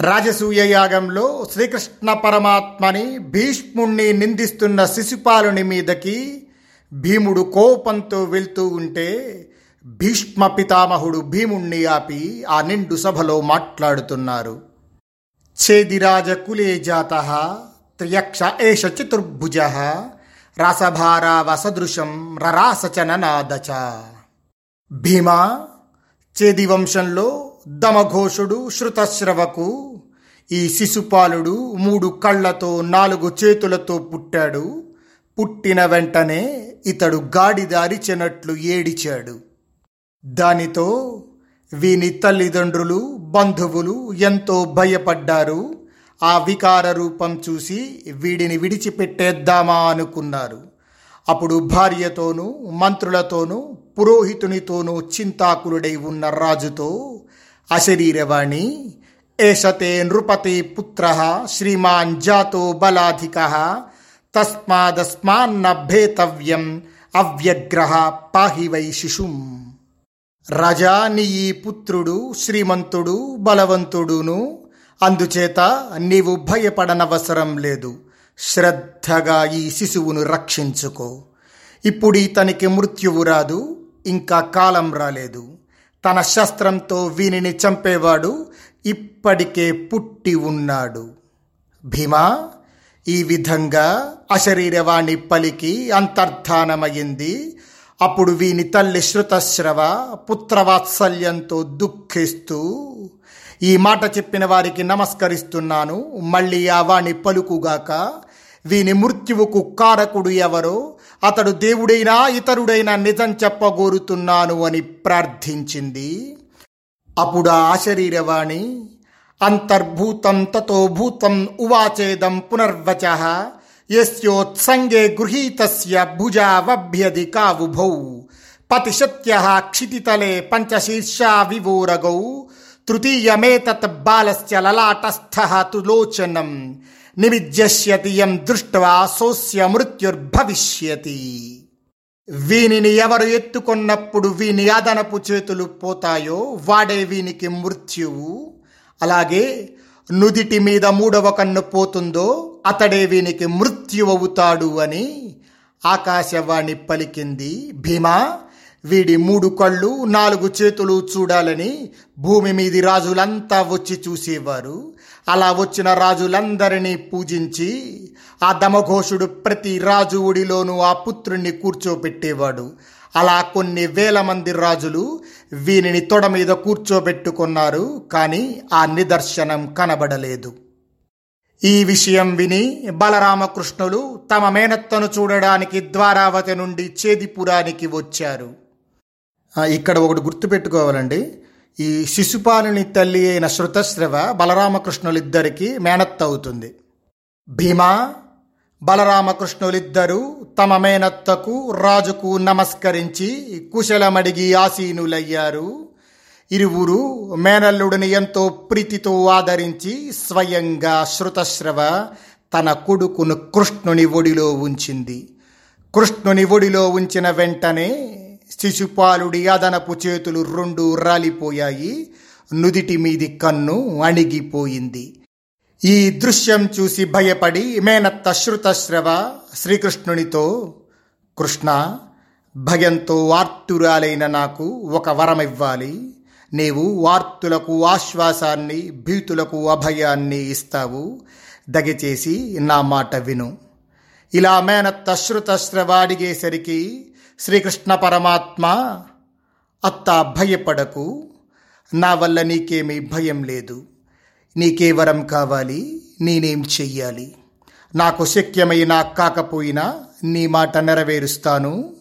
రాజసూయ యాగంలో శ్రీకృష్ణ పరమాత్మని భీష్ముణ్ణి నిందిస్తున్న శిశుపాలుని మీదకి భీముడు కోపంతో వెళ్తూ ఉంటే భీష్మ పితామహుడు భీముణ్ణి ఆపి ఆ నిండు సభలో మాట్లాడుతున్నారు. ఛేదిరాజ కులే జాత త్రియక్ష ఏష చతుర్భుజ రాసభారావ సదృశం రరాసచననాదచ భీమా చేది వంశంలో దమఘోషుడు శృతశ్రవకు ఈ శిశుపాలుడు మూడు కళ్ళతో నాలుగు చేతులతో పుట్టాడు. పుట్టిన వెంటనే ఇతడు గాడిదారిచెనట్లు ఏడిచాడు. దానితో వీని తల్లిదండ్రులు బంధువులు ఎంతో భయపడ్డారు. ఆ వికార రూపం చూసి వీడిని విడిచిపెట్టేద్దామా అనుకున్నారు. అప్పుడు భార్యతోనూ మంత్రులతోనూ పురోహితునితోనూ చింతాకులుడై ఉన్న రాజుతో అశరీరవాణి ఏషతే నృపతి పుత్ర శ్రీమాన్ జాతో బలాధిక తస్మాదస్మాన్న భేతవ్యం అవ్యగ్రహ పాహి వై శిశుం రజా నీ పుత్రుడు శ్రీమంతుడు బలవంతుడును అందుచేత నీవు భయపడనవసరం లేదు. శ్రద్ధగా ఈ శిశువును రక్షించుకో. ఇప్పుడు ఇతనికి మృత్యువు రాదు ఇంకా కాలం రాలేదు. తన శస్త్రంతో వీనిని చంపేవాడు ఇప్పటికే పుట్టి ఉన్నాడు. భీమా ఈ విధంగా అశరీరవాణి పలికి అంతర్ధానమైంది అప్పుడు వీని తల్లి శృతశ్రవ పుత్రవాత్సల్యంతో దుఃఖిస్తూ ఈ మాట చెప్పిన వారికి నమస్కరిస్తున్నాను. మళ్ళీ ఆ వాణి పలుకుగాక వీని మృత్యువుకు కారకుడు ఎవరో అతడు దేవుడైనా ఇతరుడైనా నిజం చెప్పగోరుతున్నాను అని ప్రార్థించింది. అప్పుడు ఆ శరీరవాణి అంతర్భూతం తతో భూతం ఉవాచేదం పునర్వచ యస్యోత్సంగే గృహీతస్య భుజావభ్యది కావుభౌ పతిశత్య క్షితితలే పంచశీర్షా వివోరగౌ తృతీయమేతత్ బాలస్య లలాటస్థ తులోచనం నిమిజ్జస్యతి యం దృష్ట్వా సోస్య మృత్యుర్భవిష్యతి. వీనిని ఎవరు ఎత్తుకున్నప్పుడు వీని అదనపు చేతులు పోతాయో వాడే వీనికి మృత్యువు. అలాగే నుదిటి మీద మూడవ కన్ను పోతుందో అతడే వీనికి మృత్యువవుతాడు అని ఆకాశవాణి పలికింది. భీమా వీడి మూడు కళ్ళు నాలుగు చేతులు చూడాలని భూమి మీది రాజులంతా వచ్చి చూసేవారు. అలా వచ్చిన రాజులందరినీ పూజించి ఆ దమఘోషుడు ప్రతి రాజు ఒడిలోనూ ఆ పుత్రుణ్ణి కూర్చోపెట్టేవాడు. అలా కొన్ని వేల మంది రాజులు వీనిని తొడ మీద కూర్చోబెట్టుకున్నారు కానీ ఆ నిదర్శనం కనబడలేదు. ఈ విషయం విని బలరామకృష్ణులు తమ మేనత్తను చూడడానికి ద్వారావతి నుండి చేదిపురానికి వచ్చారు. ఇక్కడ ఒకటి గుర్తుపెట్టుకోవాలండి. ఈ శిశుపాలుని తల్లి అయిన శృతశ్రవ బలరామకృష్ణులిద్దరికీ మేనత్ అవుతుంది భీమా బలరామకృష్ణులిద్దరూ తమ మేనత్తకు రాజుకు నమస్కరించి కుశలమడిగి ఆసీనులయ్యారు. ఇరువురు మేనల్లుడిని ఎంతో ప్రీతితో ఆదరించి స్వయంగా శృతశ్రవ తన కొడుకును కృష్ణుని ఒడిలో ఉంచింది. కృష్ణుని ఒడిలో ఉంచిన వెంటనే శిశుపాలుడి అదనపు చేతులు రెండు రాలిపోయాయి. నుదిటి మీది కన్ను అణిగిపోయింది. ఈ దృశ్యం చూసి భయపడి మేనత్త శ్రుతశ్రవ శ్రీకృష్ణునితో కృష్ణ భయంతో వార్తురాలైన నాకు ఒక వరమివ్వాలి నీవు వార్తులకు ఆశ్వాసాన్ని భీతులకు అభయాన్ని ఇస్తావు. దయచేసి నా మాట విను ఇలా మేనత్త శ్రుతశ్రవ అడిగేసరికి శ్రీకృష్ణ పరమాత్మ అత్త భయపడకు. నా వల్ల నీకేమీ భయం లేదు. నీకే వరం కావాలి నేనేం చెయ్యాలి? నాకు శక్యమైనా కాకపోయినా నీ మాట నెరవేరుస్తాను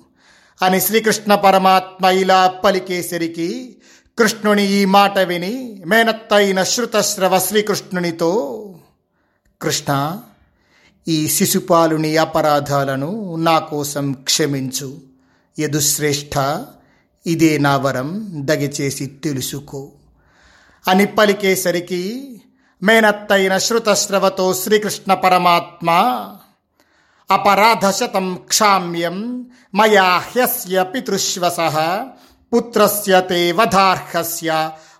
అని శ్రీకృష్ణ పరమాత్మ ఇలా పలికేసరికి కృష్ణుని ఈ మాట విని మేనత్తైన శృతశ్రవ శ్రీకృష్ణునితో కృష్ణ ఈ శిశుపాలుని అపరాధాలను నా కోసం క్షమించు. యదుశ్రేష్ఠ ఇదే నా వరం దగచేసి తెలుసుకో. అని పలికేసరికి మేనత్తైన శ్రుతశ్రవతో శ్రీకృష్ణ పరమాత్మ అపరాధశతం క్షామ్యం మయా హ్యస్య పితృశ్వస పుత్రస్య తే వధార్హస్య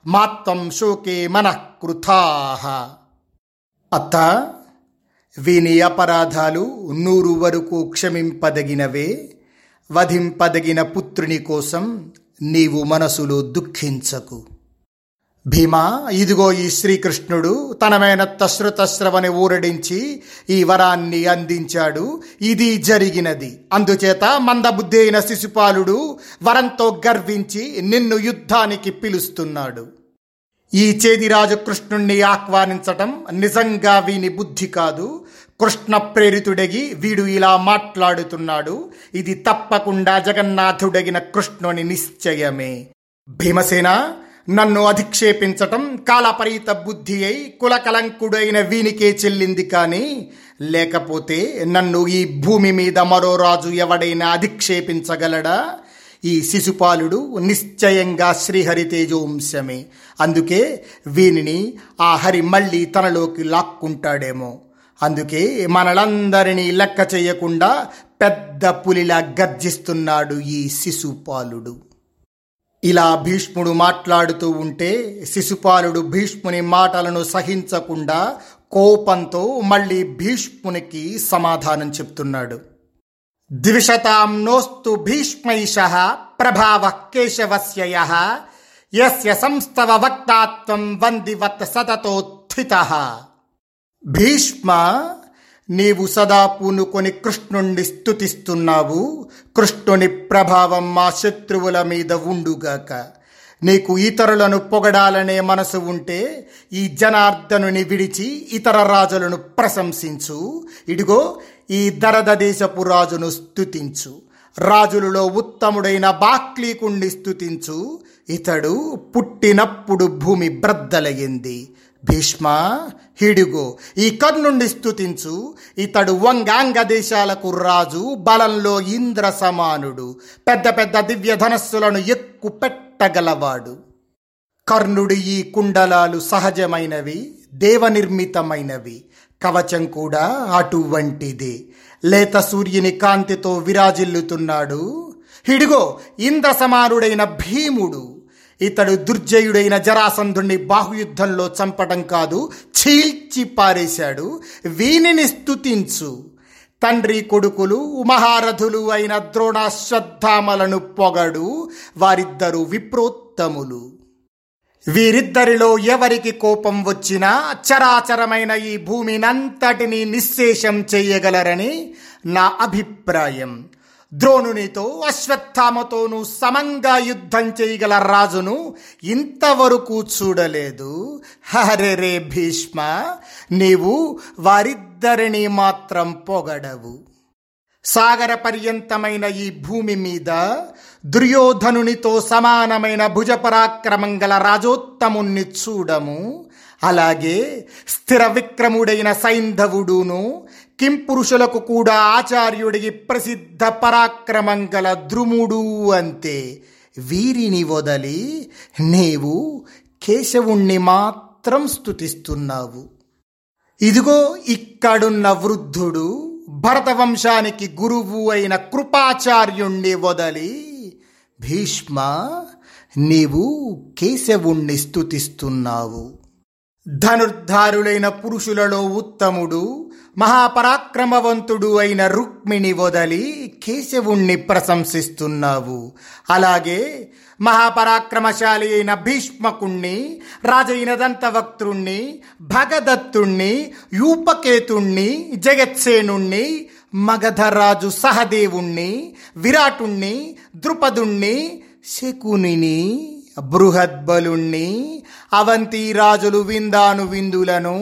మాత్వం శోకే మనఃకృథాః అత్త వీని అపరాధాలు నూరు వరకు క్షమింపదగినవే వధింపదగిన పుత్రుని కోసం నీవు మనసులు దుఃఖించకు. భీమా ఇదిగో ఈ శ్రీకృష్ణుడు తనమైన తశ్రుతశ్రవని ఊరడించి ఈ వరాన్ని అందించాడు. ఇది జరిగినది. అందుచేత మందబుద్ధి అయిన శిశుపాలుడు వరంతో గర్వించి నిన్ను యుద్ధానికి పిలుస్తున్నాడు. ఈ చేదిరాజు కృష్ణుణ్ణి ఆహ్వానించటం నిజంగా వీని బుద్ధి కాదు. కృష్ణ ప్రేరితుడగి వీడు ఇలా మాట్లాడుతున్నాడు. ఇది తప్పకుండా జగన్నాథుడగిన కృష్ణుని నిశ్చయమే. భీమసేన నన్ను అధిక్షేపించటం కాలపరీత బుద్ధి అయి కులకలంకుడైన వీనికే చెల్లింది కానీ లేకపోతే నన్ను ఈ భూమి మీద మరో రాజు ఎవడైనా అధిక్షేపించగలడా? ఈ శిశుపాలుడు నిశ్చయంగా శ్రీహరి తేజోంశమే అందుకే వీనిని ఆ హరి మళ్ళీ తనలోకి లాక్కుంటాడేమో. అందుకే మనలందరినీ లెక్క చేయకుండా పెద్ద పులిలా గర్జిస్తున్నాడు ఈ శిశుపాలుడు. ఇలా భీష్ముడు మాట్లాడుతూ ఉంటే శిశుపాలుడు భీష్ముని మాటలను సహించకుండా కోపంతో మళ్ళీ భీష్మునికి సమాధానం చెప్తున్నాడు. ద్విషతాం నోస్తు భీష్మైష ప్రభావ కేశవస్య యః, యస్య సంస్తవ వక్తాత్వం వందివత్ సతతోత్థిత భీష్మ నీవు సదా పూనుకొని కృష్ణుణ్ణి స్థుతిస్తున్నావు కృష్ణుని ప్రభావం మా శత్రువుల మీద ఉండుగాక. నీకు ఇతరులను పొగడాలనే మనసు ఉంటే ఈ జనార్దనుని విడిచి ఇతర రాజులను ప్రశంసించు. ఇడిగో ఈ దరద దేశపు రాజును స్థుతించు రాజులలో ఉత్తముడైన బాక్లీకుణ్ణి స్థుతించు ఇతడు పుట్టినప్పుడు భూమి బ్రద్దలయ్యింది. భీష్మ హిడుగో ఈ కర్ణుణ్ణి స్థుతించు ఇతడు వంగాంగ దేశాలకు రాజు బలంలో ఇంద్ర సమానుడు. పెద్ద పెద్ద దివ్య ధనస్సులను ఎక్కు పెట్టగలవాడు. కర్ణుడి ఈ కుండలాలు సహజమైనవి దేవనిర్మితమైనవి. కవచం కూడా అటువంటిదే. లేత సూర్యుని కాంతితో విరాజిల్లుతున్నాడు. హిడిగో ఇంద్ర సమానుడైన భీముడు. ఇతడు దుర్జయుడైన జరాసంధుణ్ణి బాహుయుద్ధంలో చంపటం కాదు చీల్చి పారేశాడు. వీనిని స్థుతించు తండ్రి కొడుకులు మహారథులు అయిన ద్రోణాశ్వత్థామలను పొగడు. వారిద్దరూ విప్రోత్తములు. వీరిద్దరిలో ఎవరికి కోపం వచ్చినా చరాచరమైన ఈ భూమినంతటిని నిశ్శేషం చెయ్యగలరని నా అభిప్రాయం. ద్రోణునితో అశ్వత్థామతోనూ సమంగా యుద్ధం చేయగల రాజును ఇంతవరకు చూడలేదు. హరే రే భీష్మ నీవు వారిద్దరిని మాత్రం పొగడవు. సాగర పర్యంతమైన ఈ భూమి మీద దుర్యోధనునితో సమానమైన భుజపరాక్రమం గల రాజోత్తముణ్ణి చూడము. అలాగే స్థిర విక్రముడైన సైంధవుడును కిం పురుషులకు కూడా ఆచార్యుడికి ప్రసిద్ధ పరాక్రమం గల ద్రుముడు అంతే వీరిని వదలి నీవు కేశవుణ్ణి మాత్రం స్తుతిస్తున్నావు. ఇదిగో ఇక్కడున్న వృద్ధుడు భరతవంశానికి గురువు అయిన కృపాచార్యుణ్ణి వదలి భీష్మ నీవు కేశవుణ్ణి స్తుతిస్తున్నావు. ధనుర్ధారులైన పురుషులలో ఉత్తముడు మహాపరాక్రమవంతుడు అయిన రుక్మిణి వదలి కేశవుణ్ణి ప్రశంసిస్తున్నావు. అలాగే మహాపరాక్రమశాలి అయిన భీష్మకుణ్ణి రాజైన దంతవక్త్రుణ్ణి భగదత్తుణ్ణి యూపకేతుణ్ణి జగత్సేనుణ్ణి మగధరాజు సహదేవుణ్ణి విరాటుణ్ణి ద్రుపదుణ్ణి శకునిని బృహద్బలుణ్ణి అవంతి రాజులు విందాను విందులను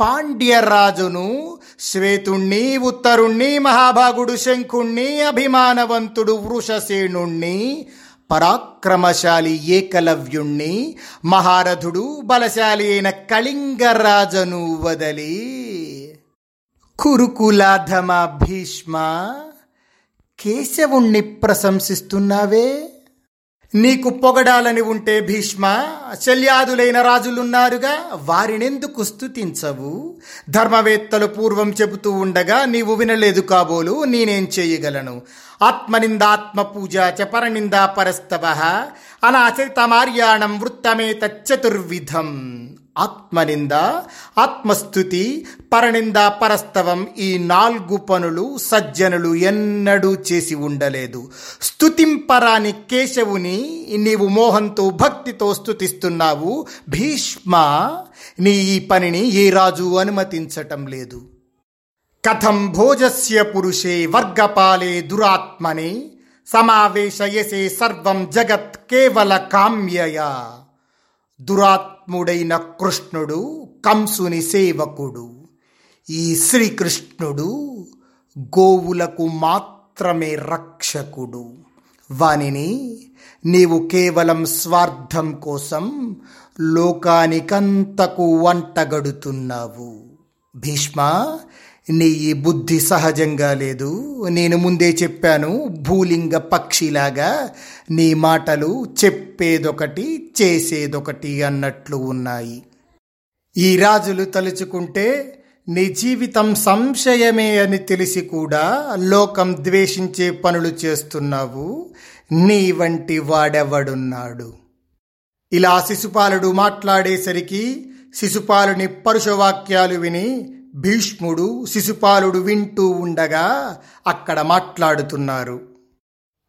పాండ్యరాజును శ్వేతుణ్ణి ఉత్తరుణ్ణి మహాభాగుడు శంఖుణ్ణి అభిమానవంతుడు వృషసేనుణ్ణి పరాక్రమశాలి ఏకలవ్యుణ్ణి మహారథుడు బలశాలి అయిన కళింగరాజను వదలి. కురుకులాధమ భీష్మ కేశవుణ్ణి ప్రశంసిస్తున్నావే? నీకు పొగడాలని ఉంటే భీష్మ శల్యాదులైన రాజులున్నారుగా వారినెందుకు స్థుతించవు ధర్మవేత్తలు పూర్వం చెబుతూ ఉండగా నీవు వినలేదు కాబోలు నేనేం చేయగలను? ఆత్మనిందాత్మ పూజ చ పరనిందా పరస్తవ అనాచరితమార్యాణం వృత్తమే తచ్చతుర్విధం ఆత్మనింద ఆత్మస్థుతి పరనింద పరస్తవం ఈ నాలుగు పనులు సజ్జనులు ఎన్నడూ చేసి ఉండలేదు. స్తుతింపరాని కేశవుని నీవు మోహంతో భక్తితో స్థుతిస్తున్నావు భీష్మ నీ ఈ పనిని ఏ రాజు అనుమతించటం లేదు. కథం భోజస్య పురుషే వర్గపాలే దురాత్మనే సమావేశయసే సర్వం జగత్ కేవల కామ్యయా. దురాత్ముడైన కృష్ణుడు కంసుని సేవకుడు. ఈ శ్రీకృష్ణుడు గోవులకు మాత్రమే రక్షకుడు. వానిని నీవు కేవలం స్వార్థం కోసం లోకానికంతకు వంటగడుతున్నావు. భీష్మ నీ ఈ బుద్ధి సహజంగా లేదు. నేను ముందే చెప్పాను భూలింగ పక్షిలాగా నీ మాటలు చెప్పేదొకటి చేసేదొకటి అన్నట్లు ఉన్నాయి. ఈ రాజులు తలుచుకుంటే నీ జీవితం సంశయమే అని తెలిసి కూడా లోకం ద్వేషించే పనులు చేస్తున్నావు. నీ వంటి వాడెవడున్నాడు? ఇలా శిశుపాలుడు మాట్లాడేసరికి శిశుపాలుని పరుషవాక్యాలు విని భీష్ముడు శిశుపాలుడు వింటూ ఉండగా అక్కడ మాట్లాడుతున్నారు.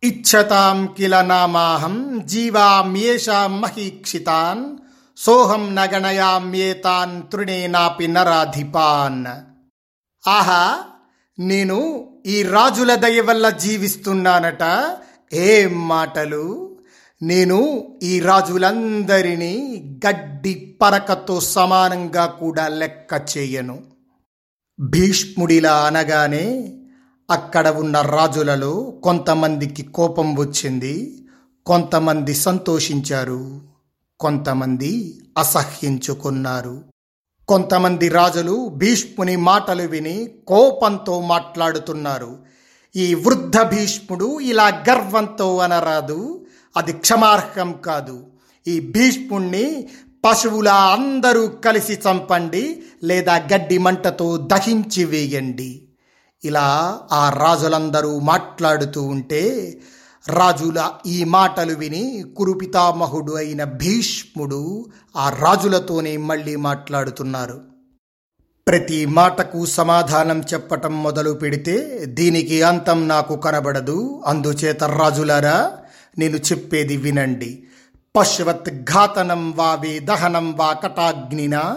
ఇచ్చతాం కిల నామాహం జీవామ్యేషాం మహీక్షితాన్ సోహం నగణయామ్యేతాన్ తృణేనాపి నరాధిపాన్. ఆహా నేను ఈ రాజుల దయ వల్ల జీవిస్తున్నానట ఏం మాటలు? నేను ఈ రాజులందరినీ గడ్డి పరకతో సమానంగా కూడా లెక్క చేయను. భీష్ముడిలా అనగానే అక్కడ ఉన్న రాజులలో కొంతమందికి కోపం వచ్చింది కొంతమంది సంతోషించారు కొంతమంది అసహ్యించుకున్నారు. కొంతమంది రాజులు భీష్ముని మాటలు విని కోపంతో మాట్లాడుతున్నారు. ఈ వృద్ధ భీష్ముడు ఇలా గర్వంతో అనరాదు అది క్షమార్హం కాదు. ఈ భీష్ముణ్ణి పశువుల అందరూ కలిసి చంపండి లేదా గడ్డి మంటతో దహించి వేయండి. ఇలా ఆ రాజులందరూ మాట్లాడుతూ ఉంటే రాజుల ఈ మాటలు విని కురుపితామహుడు అయిన భీష్ముడు ఆ రాజులతోనే మళ్ళీ మాట్లాడుతున్నారు. ప్రతి మాటకు సమాధానం చెప్పటం మొదలు పెడితే దీనికి అంతం నాకు కనబడదు. అందుచేత రాజులారా నేను చెప్పేది వినండి. పశువత్ ఘాతనం వా వే దహనం వా కటాగ్నిన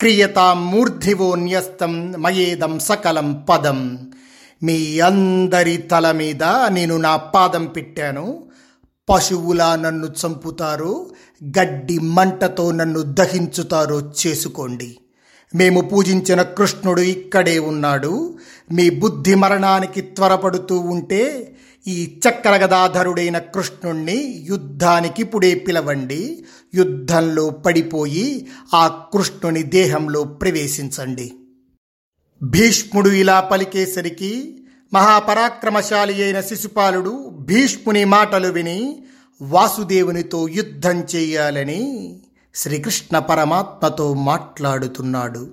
క్రియతాం మూర్ధివో న్యస్తం మయేదం సకలం పదం. మీ అందరి తల మీద నేను నా పాదం పెట్టాను. పశువులా నన్ను చంపుతారో గడ్డి మంటతో నన్ను దహించుతారో చేసుకోండి. మేము పూజించిన కృష్ణుడు ఇక్కడే ఉన్నాడు. మీ బుద్ధి మరణానికి త్వరపడుతూ ఉంటే ఈ చక్రగదాధరుడైన కృష్ణుణ్ణి యుద్ధానికి ఇప్పుడే పిలవండి. యుద్ధంలో పడిపోయి ఆ కృష్ణుని దేహంలో ప్రవేశించండి. భీష్ముడు ఇలా పలికేసరికి మహాపరాక్రమశాలి అయిన శిశుపాలుడు భీష్ముని మాటలు విని వాసుదేవునితో యుద్ధం చేయాలని శ్రీకృష్ణ పరమాత్మతో మాట్లాడుతున్నాడు.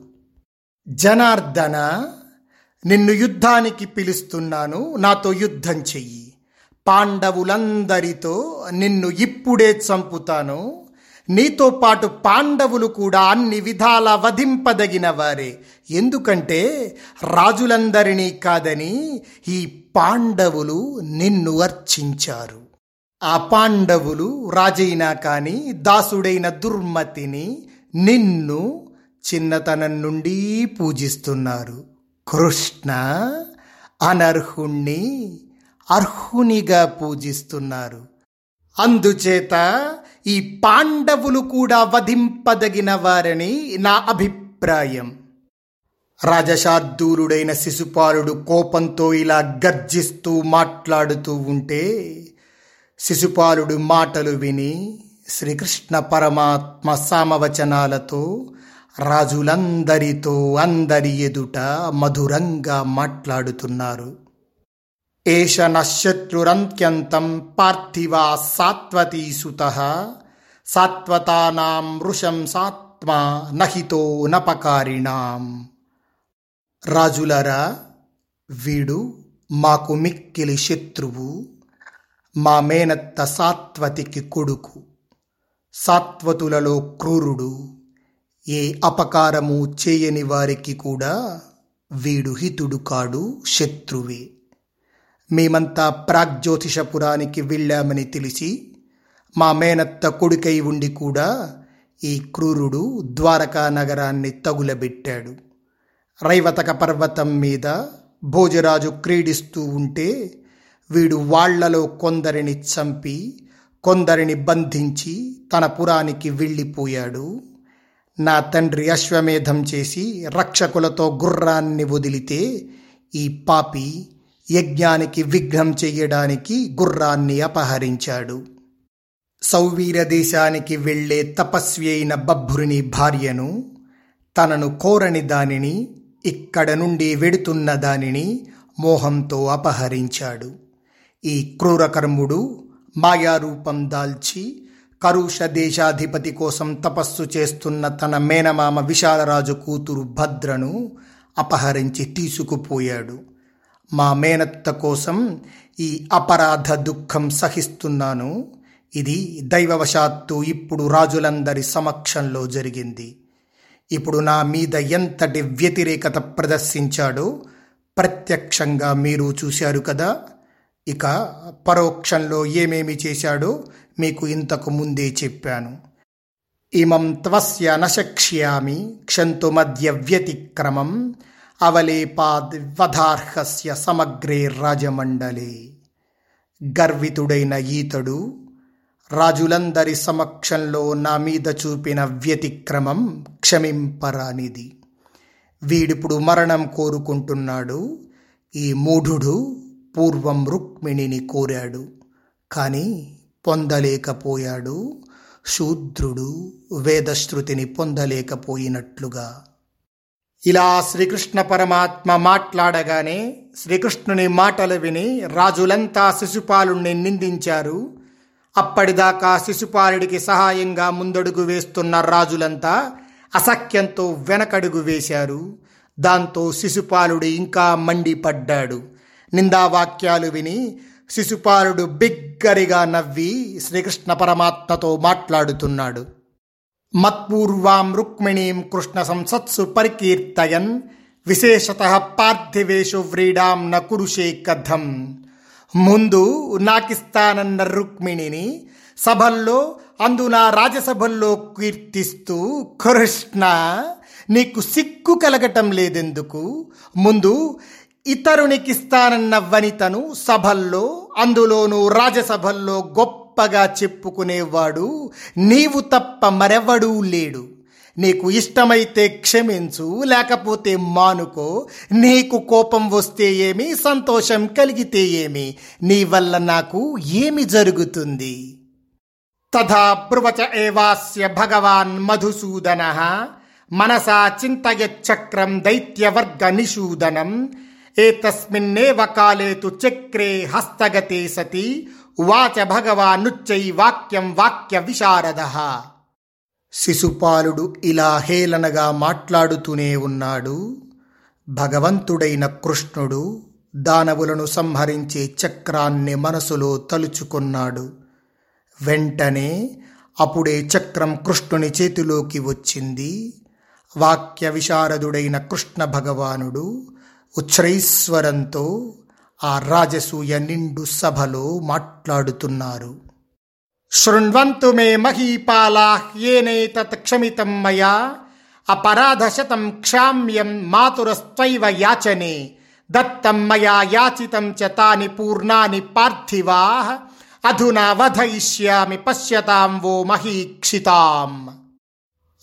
జనార్దన నిన్ను యుద్ధానికి పిలుస్తున్నాను నాతో యుద్ధం చెయ్యి. పాండవులందరితో నిన్ను ఇప్పుడే చంపుతాను. నీతో పాటు పాండవులు కూడా అన్ని విధాల వధింపదగిన వారే. ఎందుకంటే రాజులందరినీ కాదని ఈ పాండవులు నిన్ను అర్చించారు. ఆ పాండవులు రాజైనా కాని దాసుడైన దుర్మతిని నిన్ను చిన్నతనం నుండి పూజిస్తున్నారు. కృష్ణ అనర్హుణ్ణి అర్హునిగా పూజిస్తున్నారు. అందుచేత ఈ పాండవులు కూడా వధింపదగిన వారని నా అభిప్రాయం. రాజశార్దూరుడైన శిశుపాలుడు కోపంతో ఇలా గర్జిస్తూ మాట్లాడుతూ ఉంటే శిశుపాలుడు మాటలు విని శ్రీకృష్ణ పరమాత్మ సామవచనాలతో రాజులందరితో అందరి ఎదుట మధురంగా మాట్లాడుతున్నారు. ఏష నశత్రురంత్యంతం పార్థివా సాత్వతీసుత సాత్వతానాం వృషం సాత్మా నహితో నపకారిణాం. రాజులరా వీడు మాకు మిక్కిలి శత్రువు మా మేనత్త సాత్వతికి కొడుకు సాత్వతులలో క్రూరుడు. ఏ అపకారము చేయని వారికి కూడా వీడు హితుడు కాడు శత్రువే. మేమంతా ప్రాగ్జ్యోతిషపురానికి వెళ్ళామని తెలిసి మా మేనత్త కొడుకై ఉండి కూడా ఈ క్రూరుడు ద్వారకా నగరాన్ని తగులబెట్టాడు. రైవతక పర్వతం మీద భోజరాజు క్రీడిస్తూ ఉంటే వీడు వాళ్ళలో కొందరిని చంపి కొందరిని బంధించి తన పురానికి వెళ్ళిపోయాడు. నా తండ్రి అశ్వమేధం చేసి రక్షకులతో గుర్రాన్ని వదిలితే ఈ పాపి యజ్ఞానికి విఘ్నం చెయ్యడానికి గుర్రాన్ని అపహరించాడు. సౌవీర దేశానికి వెళ్ళే తపస్వి అయిన బభ్రుని భార్యను తనను కోరని దానిని ఇక్కడ నుండి వెడుతున్న దానిని మోహంతో అపహరించాడు. ఈ క్రూరకర్ముడు మాయారూపం దాల్చి కరుష దేశాధిపతి కోసం తపస్సు చేస్తున్న తన మేనమామ విశాలరాజు కూతురు భద్రను అపహరించి తీసుకుపోయాడు. మా మేనత్త కోసం ఈ అపరాధ దుఃఖం సహిస్తున్నాను. ఇది దైవవశాత్తు ఇప్పుడు రాజులందరి సమక్షంలో జరిగింది. ఇప్పుడు నా మీద ఎంతటి వ్యతిరేకత ప్రదర్శించాడో ప్రత్యక్షంగా మీరు చూశారు కదా. ఇక పరోక్షంలో ఏమేమి చేశాడో మీకు ఇంతకు ముందే చెప్పాను. ఇమం త్వస్య నశక్ష్యామి క్షంతు మధ్య వ్యతిక్రమం అవలేపాద్వధార్హస్య సమగ్రే రాజమండలే. గర్వితుడైన ఈతడు రాజులందరి సమక్షంలో నా మీద చూపిన వ్యతిక్రమం క్షమింపరానిది. వీడిప్పుడు మరణం కోరుకుంటున్నాడు. ఈ మూఢుడు పూర్వం రుక్మిణిని కోరాడు. కానీ పొందలేకపోయాడు. శూద్రుడు వేదశ్రుతిని పొందలేకపోయినట్లుగా. ఇలా శ్రీకృష్ణ పరమాత్మ మాట్లాడగానే శ్రీకృష్ణుని మాటలు విని రాజులంతా శిశుపాలుణ్ణి నిందించారు. అప్పటిదాకా శిశుపాలుడికి సహాయంగా ముందడుగు వేస్తున్న రాజులంతా అసఖ్యంతో వెనకడుగు వేశారు. దాంతో శిశుపాలుడు ఇంకా మండిపడ్డాడు. నిందావాక్యాలు విని శిశుపాలుడు బిగ్గరిగా నవ్వి శ్రీకృష్ణ పరమాత్మతో మాట్లాడుతున్నాడు. మత్పూర్వాం రుక్మిణీం కృష్ణ సంసత్సు పరికీర్తయన్ విశేషత పార్థివేషు వ్రీడాం న కురుషే కథం ముందు నాకిస్తానన్న రుక్మిణిని సభల్లో అందున రాజసభల్లో కీర్తిస్తూ కృష్ణ నీకు సిక్కు కలగటం లేదెందుకు? ముందు ఇతరునికిస్తానన్న వనితను సభల్లో అందులోనూ రాజసభల్లో గొప్పగా చెప్పుకునేవాడు. నీవు తప్ప మరెవడూ లేడు. నీకు ఇష్టమైతే క్షమించు లేకపోతే మానుకో. నీకు కోపం వస్తే ఏమి సంతోషం కలిగితే ఏమి? నీ వల్ల నాకు ఏమి జరుగుతుంది? తథా బ్రువచ ఏవాస్య భగవాన్ మధుసూదన. మనసా చింతయచక్రం దైత్యవర్గ నిషూదనం. ఏతస్మిన్నేవ కాలే తు చక్రే హస్తగతే సతి ఉవాచ భగవానుచ్చై వాక్యం వాక్య విశారద శిశుపాలుడు ఇలా హేళనగా మాట్లాడుతూనే ఉన్నాడు. భగవంతుడైన కృష్ణుడు దానవులను సంహరించే చక్రాన్ని మనసులో తలుచుకున్నాడు. వెంటనే అప్పుడే చక్రం కృష్ణుని చేతిలోకి వచ్చింది. వాక్య విశారదుడైన కృష్ణ భగవానుడు ఉచ్ఛ్రైస్వరంతో ఆ రాజసూయ నిండు సభలో మాట్లాడుతున్నారు. శృణ్వంతు మే మహీపాలాహ్యేనేతత్ క్షమితం మయా అపరాధశతం క్షామ్యం మాతురస్త్వైవ యాచనే దత్తం మయా యాచితం చ తాని పూర్ణాని పార్థివా అధునా వధయిష్యామి పశ్యతాం వో మహీక్షితాం.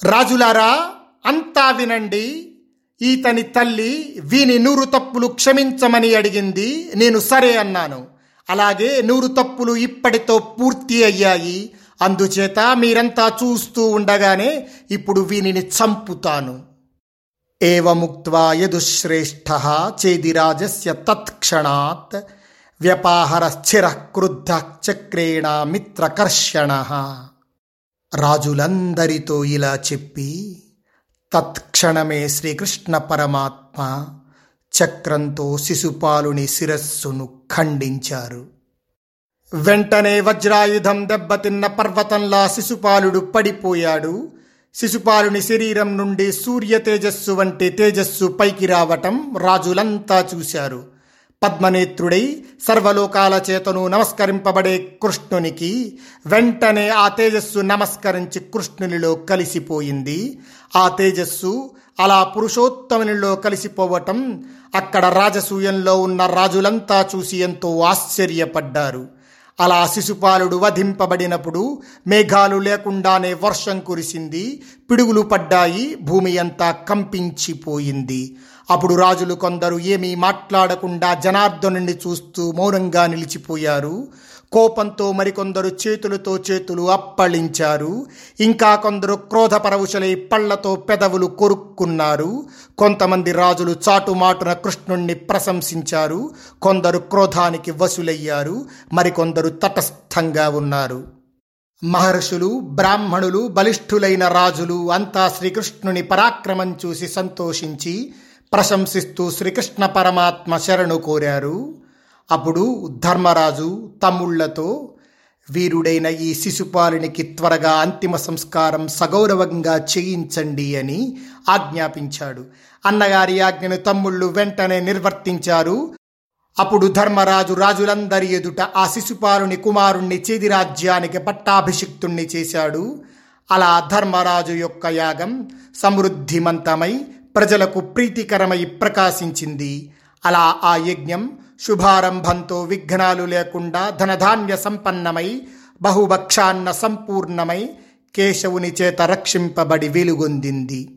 రాజులారా అంతా వినండి. ఈతని తల్లి వీని నూరు తప్పులు క్షమించమని అడిగింది నేను సరే అన్నాను. అలాగే నూరు తప్పులు ఇప్పటితో పూర్తి అయ్యాయి. అందుచేత మీరంతా చూస్తూ ఉండగానే ఇప్పుడు వీనిని చంపుతాను. ఏవముక్త్వా యదుశ్రేష్ఠ చేదిరాజస్య తత్క్షణాత్ వ్యపాహర స్థిర క్రుద్ధ చక్రేణ మిత్రకర్షణ రాజులందరితో ఇలా చెప్పి తత్క్షణమే శ్రీకృష్ణ పరమాత్మ చక్రంతో శిశుపాలుని శిరస్సును ఖండించారు. వెంటనే వజ్రాయుధం దెబ్బతిన్న పర్వతంలా శిశుపాలుడు పడిపోయాడు. శిశుపాలుని శరీరం నుండి సూర్య తేజస్సు వంటి తేజస్సు పైకి రావటం రాజులంతా చూశారు. పద్మనేత్రుడై సర్వలోకాల చేతను నమస్కరింపబడే కృష్ణునికి వెంటనే ఆ తేజస్సు నమస్కరించి కృష్ణునిలో కలిసిపోయింది. ఆ తేజస్సు అలా పురుషోత్తమునిలో కలిసిపోవటం అక్కడ రాజసూయంలో ఉన్న రాజులంతా చూసి ఎంతో ఆశ్చర్యపడ్డారు. అలా శిశుపాలుడు వధింపబడినప్పుడు మేఘాలు లేకుండానే వర్షం కురిసింది పిడుగులు పడ్డాయి భూమి అంతా కంపించిపోయింది. అప్పుడు రాజులు కొందరు ఏమీ మాట్లాడకుండా జనార్దనుని చూస్తూ మౌనంగా నిలిచిపోయారు. కోపంతో మరికొందరు చేతులతో చేతులు అప్పళించారు. ఇంకా కొందరు క్రోధపరవశులై పళ్ళతో పెదవులు కొరుక్కున్నారు. కొంతమంది రాజులు చాటుమాటున కృష్ణుణ్ణి ప్రశంసించారు. కొందరు క్రోధానికి వసులయ్యారు మరికొందరు తటస్థంగా ఉన్నారు. మహర్షులు బ్రాహ్మణులు బలిష్ఠులైన రాజులు అంతా శ్రీకృష్ణుని పరాక్రమం చూసి సంతోషించి ప్రశంసిస్తూ శ్రీకృష్ణ పరమాత్మ శరణు కోరారు. అప్పుడు ధర్మరాజు తమ్ముళ్ళతో వీరుడైన ఈ శిశుపాలునికి త్వరగా అంతిమ సంస్కారం సగౌరవంగా చేయించండి అని ఆజ్ఞాపించాడు. అన్నగారి ఆజ్ఞను తమ్ముళ్ళు వెంటనే నిర్వర్తించారు. అప్పుడు ధర్మరాజు రాజులందరి ఎదుట ఆ శిశుపాలుని కుమారుణ్ణి చేదిరాజ్యానికి పట్టాభిషిక్తుణ్ణి చేశాడు. అలా ధర్మరాజు యొక్క యాగం సమృద్ధిమంతమై ప్రజలకు ప్రీతికరమై ప్రకాశించింది. అలా ఆ యజ్ఞం శుభారంభంతో విఘ్నాలు లేకుండా ధనధాన్య సంపన్నమై బహుభక్షాన్న సంపూర్ణమై కేశవుని చేత రక్షింపబడి వెలుగొందింది.